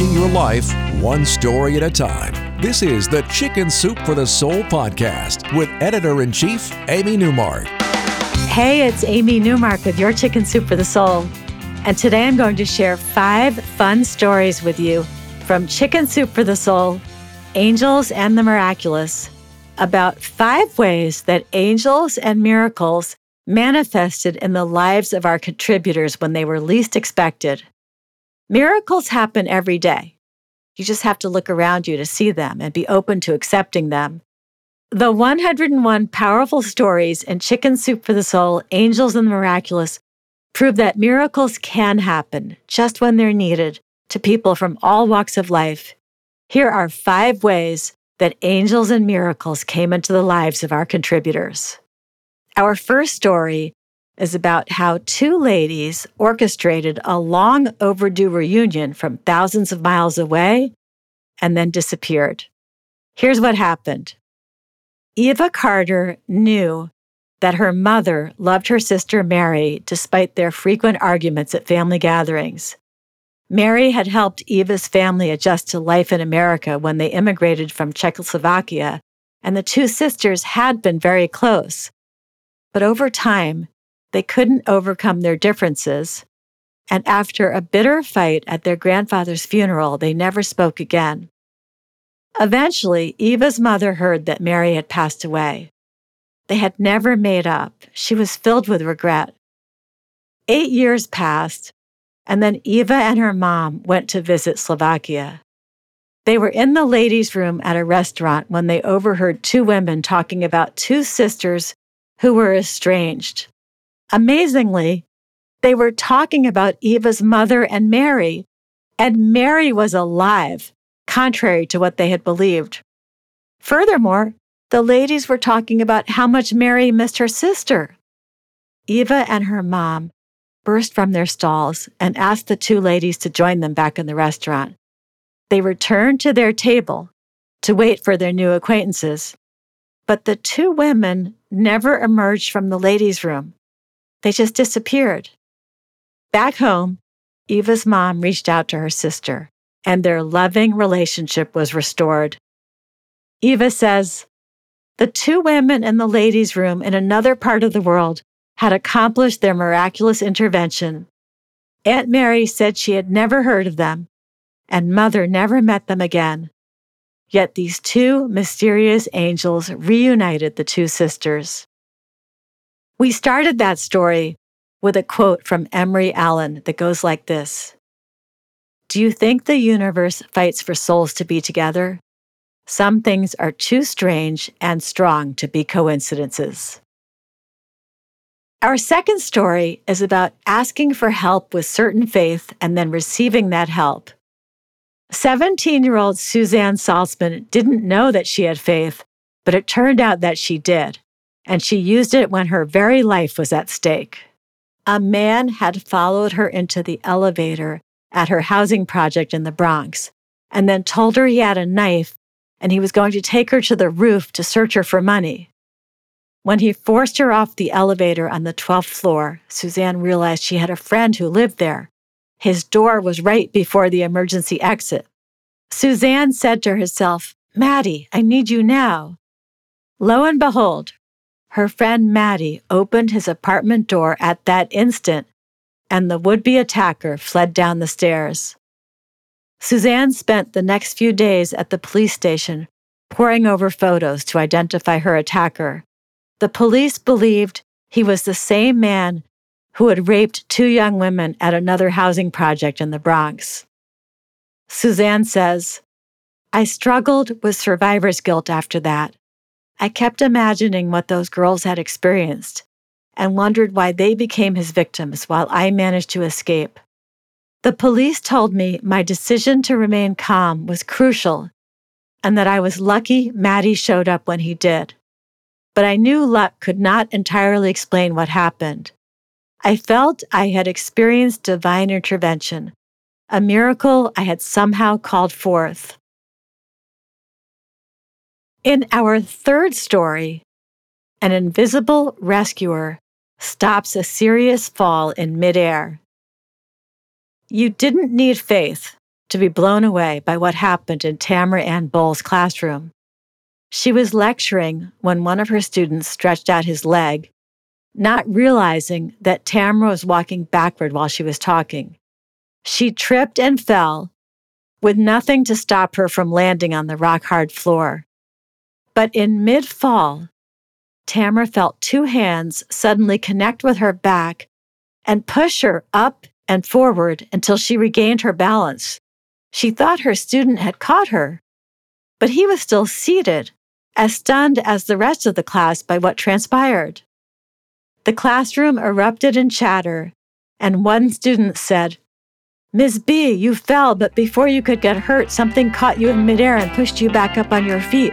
Changing your life one story at a time. This is the Chicken Soup for the Soul podcast with editor in chief, Amy Newmark. Hey, it's Amy Newmark with Your Chicken Soup for the Soul. And today I'm going to share five fun stories with you from Chicken Soup for the Soul, Angels and the Miraculous, about five ways that angels and miracles manifested in the lives of our contributors when they were least expected. Miracles happen every day. You just have to look around you to see them and be open to accepting them. The 101 powerful stories in Chicken Soup for the Soul, Angels and the Miraculous prove that miracles can happen just when they're needed to people from all walks of life. Here are five ways that angels and miracles came into the lives of our contributors. Our first story is about how two ladies orchestrated a long overdue reunion from thousands of miles away and then disappeared. Here's what happened Eva Carter knew that her mother loved her sister Mary despite their frequent arguments at family gatherings. Mary had helped Eva's family adjust to life in America when they immigrated from Czechoslovakia, and the two sisters had been very close. But over time, they couldn't overcome their differences, and after a bitter fight at their grandfather's funeral, they never spoke again. Eventually, Eva's mother heard that Mary had passed away. They had never made up. She was filled with regret. Eight years passed, and then Eva and her mom went to visit Slovakia. They were in the ladies' room at a restaurant when they overheard two women talking about two sisters who were estranged. Amazingly, they were talking about Eva's mother and Mary, and Mary was alive, contrary to what they had believed. Furthermore, the ladies were talking about how much Mary missed her sister. Eva and her mom burst from their stalls and asked the two ladies to join them back in the restaurant. They returned to their table to wait for their new acquaintances, but the two women never emerged from the ladies' room. They just disappeared. Back home, Eva's mom reached out to her sister, and their loving relationship was restored. Eva says, The two women in the ladies' room in another part of the world had accomplished their miraculous intervention. Aunt Mary said she had never heard of them, and Mother never met them again. Yet these two mysterious angels reunited the two sisters. We started that story with a quote from Emery Allen that goes like this Do you think the universe fights for souls to be together? Some things are too strange and strong to be coincidences. Our second story is about asking for help with certain faith and then receiving that help. 17 year old Suzanne Salzman didn't know that she had faith, but it turned out that she did and she used it when her very life was at stake. A man had followed her into the elevator at her housing project in the Bronx and then told her he had a knife and he was going to take her to the roof to search her for money. When he forced her off the elevator on the 12th floor, Suzanne realized she had a friend who lived there. His door was right before the emergency exit. Suzanne said to herself, Maddie, I need you now. Lo and behold, her friend Maddie opened his apartment door at that instant, and the would be attacker fled down the stairs. Suzanne spent the next few days at the police station poring over photos to identify her attacker. The police believed he was the same man who had raped two young women at another housing project in the Bronx. Suzanne says, I struggled with survivor's guilt after that. I kept imagining what those girls had experienced and wondered why they became his victims while I managed to escape. The police told me my decision to remain calm was crucial and that I was lucky Maddie showed up when he did. But I knew luck could not entirely explain what happened. I felt I had experienced divine intervention, a miracle I had somehow called forth. In our third story, an invisible rescuer stops a serious fall in midair. You didn't need faith to be blown away by what happened in Tamara Ann Bowles' classroom. She was lecturing when one of her students stretched out his leg, not realizing that Tamara was walking backward while she was talking. She tripped and fell, with nothing to stop her from landing on the rock hard floor. But in mid fall, Tamara felt two hands suddenly connect with her back and push her up and forward until she regained her balance. She thought her student had caught her, but he was still seated, as stunned as the rest of the class by what transpired. The classroom erupted in chatter, and one student said, Ms. B, you fell, but before you could get hurt, something caught you in midair and pushed you back up on your feet.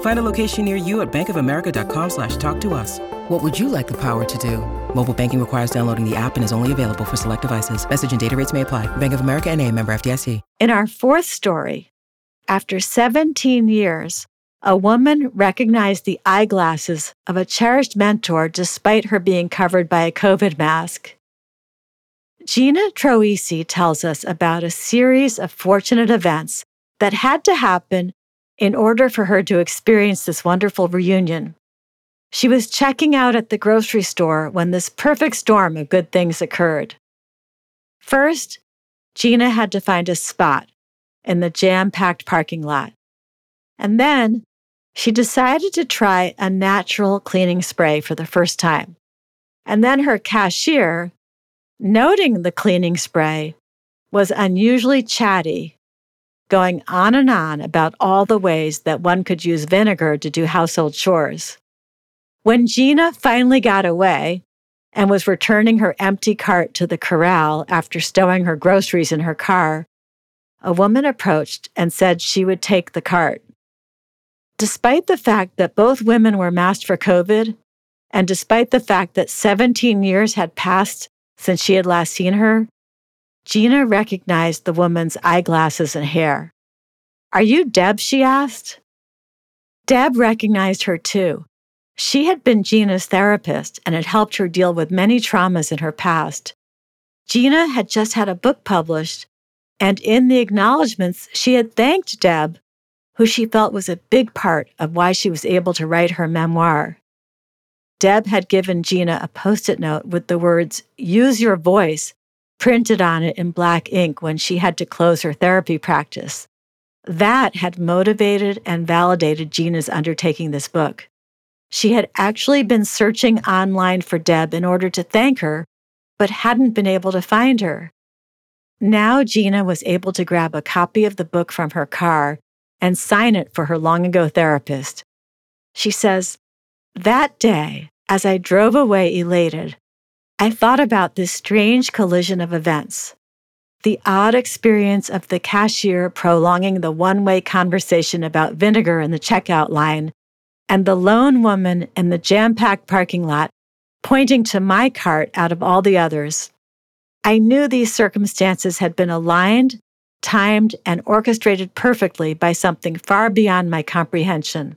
Find a location near you at bankofamerica.com slash talk to us. What would you like the power to do? Mobile banking requires downloading the app and is only available for select devices. Message and data rates may apply. Bank of America and a member FDIC. In our fourth story, after 17 years, a woman recognized the eyeglasses of a cherished mentor despite her being covered by a COVID mask. Gina Troisi tells us about a series of fortunate events that had to happen in order for her to experience this wonderful reunion. She was checking out at the grocery store when this perfect storm of good things occurred. First, Gina had to find a spot in the jam packed parking lot. And then she decided to try a natural cleaning spray for the first time. And then her cashier, noting the cleaning spray, was unusually chatty, going on and on about all the ways that one could use vinegar to do household chores. When Gina finally got away and was returning her empty cart to the corral after stowing her groceries in her car, a woman approached and said she would take the cart. Despite the fact that both women were masked for COVID, and despite the fact that 17 years had passed since she had last seen her, Gina recognized the woman's eyeglasses and hair. Are you Deb? she asked. Deb recognized her too. She had been Gina's therapist and had helped her deal with many traumas in her past. Gina had just had a book published, and in the acknowledgments, she had thanked Deb who she felt was a big part of why she was able to write her memoir. Deb had given Gina a post it note with the words, Use your voice, printed on it in black ink when she had to close her therapy practice. That had motivated and validated Gina's undertaking this book. She had actually been searching online for Deb in order to thank her, but hadn't been able to find her. Now Gina was able to grab a copy of the book from her car and sign it for her long ago therapist. She says, That day, as I drove away elated, I thought about this strange collision of events. The odd experience of the cashier prolonging the one way conversation about vinegar in the checkout line, and the lone woman in the jam packed parking lot pointing to my cart out of all the others. I knew these circumstances had been aligned timed, and orchestrated perfectly by something far beyond my comprehension.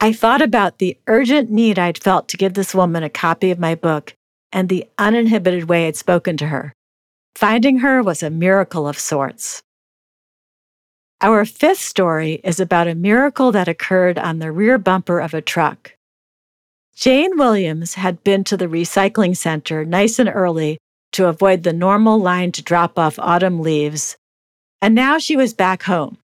I thought about the urgent need I'd felt to give this woman a copy of my book and the uninhibited way I'd spoken to her. Finding her was a miracle of sorts. Our fifth story is about a miracle that occurred on the rear bumper of a truck. Jane Williams had been to the recycling center nice and early to avoid the normal line to drop off autumn leaves, and now she was back home.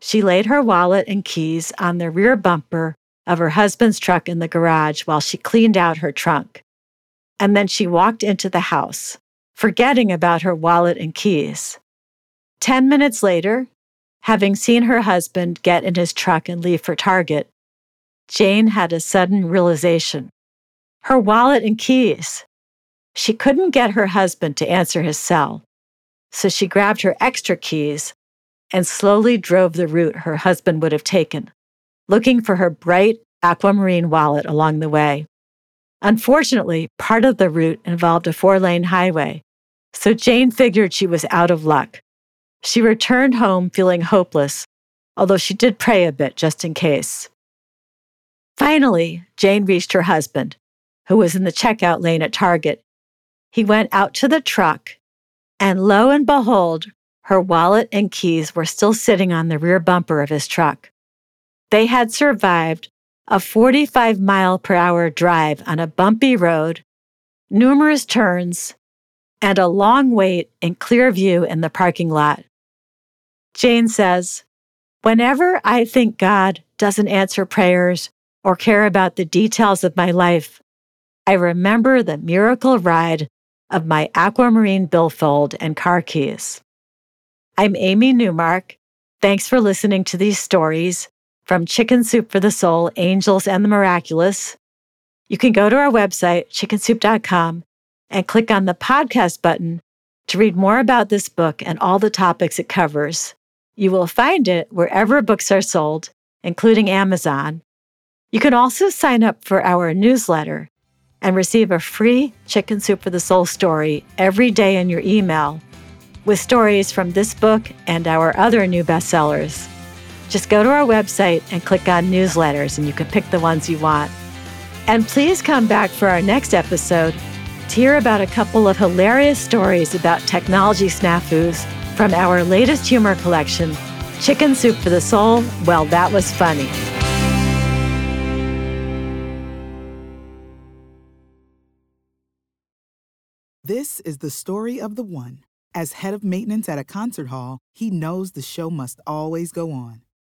She laid her wallet and keys on the rear bumper of her husband's truck in the garage while she cleaned out her trunk. And then she walked into the house, forgetting about her wallet and keys. Ten minutes later, having seen her husband get in his truck and leave for Target, Jane had a sudden realization. Her wallet and keys. She couldn't get her husband to answer his cell, so she grabbed her extra keys and slowly drove the route her husband would have taken, looking for her bright aquamarine wallet along the way. Unfortunately, part of the route involved a four lane highway, so Jane figured she was out of luck. She returned home feeling hopeless, although she did pray a bit just in case. Finally, Jane reached her husband, who was in the checkout lane at Target. He went out to the truck, and lo and behold, her wallet and keys were still sitting on the rear bumper of his truck. They had survived a 45 mile per hour drive on a bumpy road, numerous turns, and a long wait in clear view in the parking lot. Jane says, Whenever I think God doesn't answer prayers or care about the details of my life, I remember the miracle ride of my aquamarine billfold and car keys. I'm Amy Newmark. Thanks for listening to these stories from Chicken Soup for the Soul, Angels and the Miraculous. You can go to our website, chickensoup.com, and click on the podcast button to read more about this book and all the topics it covers. You will find it wherever books are sold, including Amazon. You can also sign up for our newsletter and receive a free Chicken Soup for the Soul story every day in your email with stories from this book and our other new bestsellers. Just go to our website and click on newsletters, and you can pick the ones you want. And please come back for our next episode to hear about a couple of hilarious stories about technology snafus from our latest humor collection, Chicken Soup for the Soul. Well, that was funny. This is the story of the one. As head of maintenance at a concert hall, he knows the show must always go on.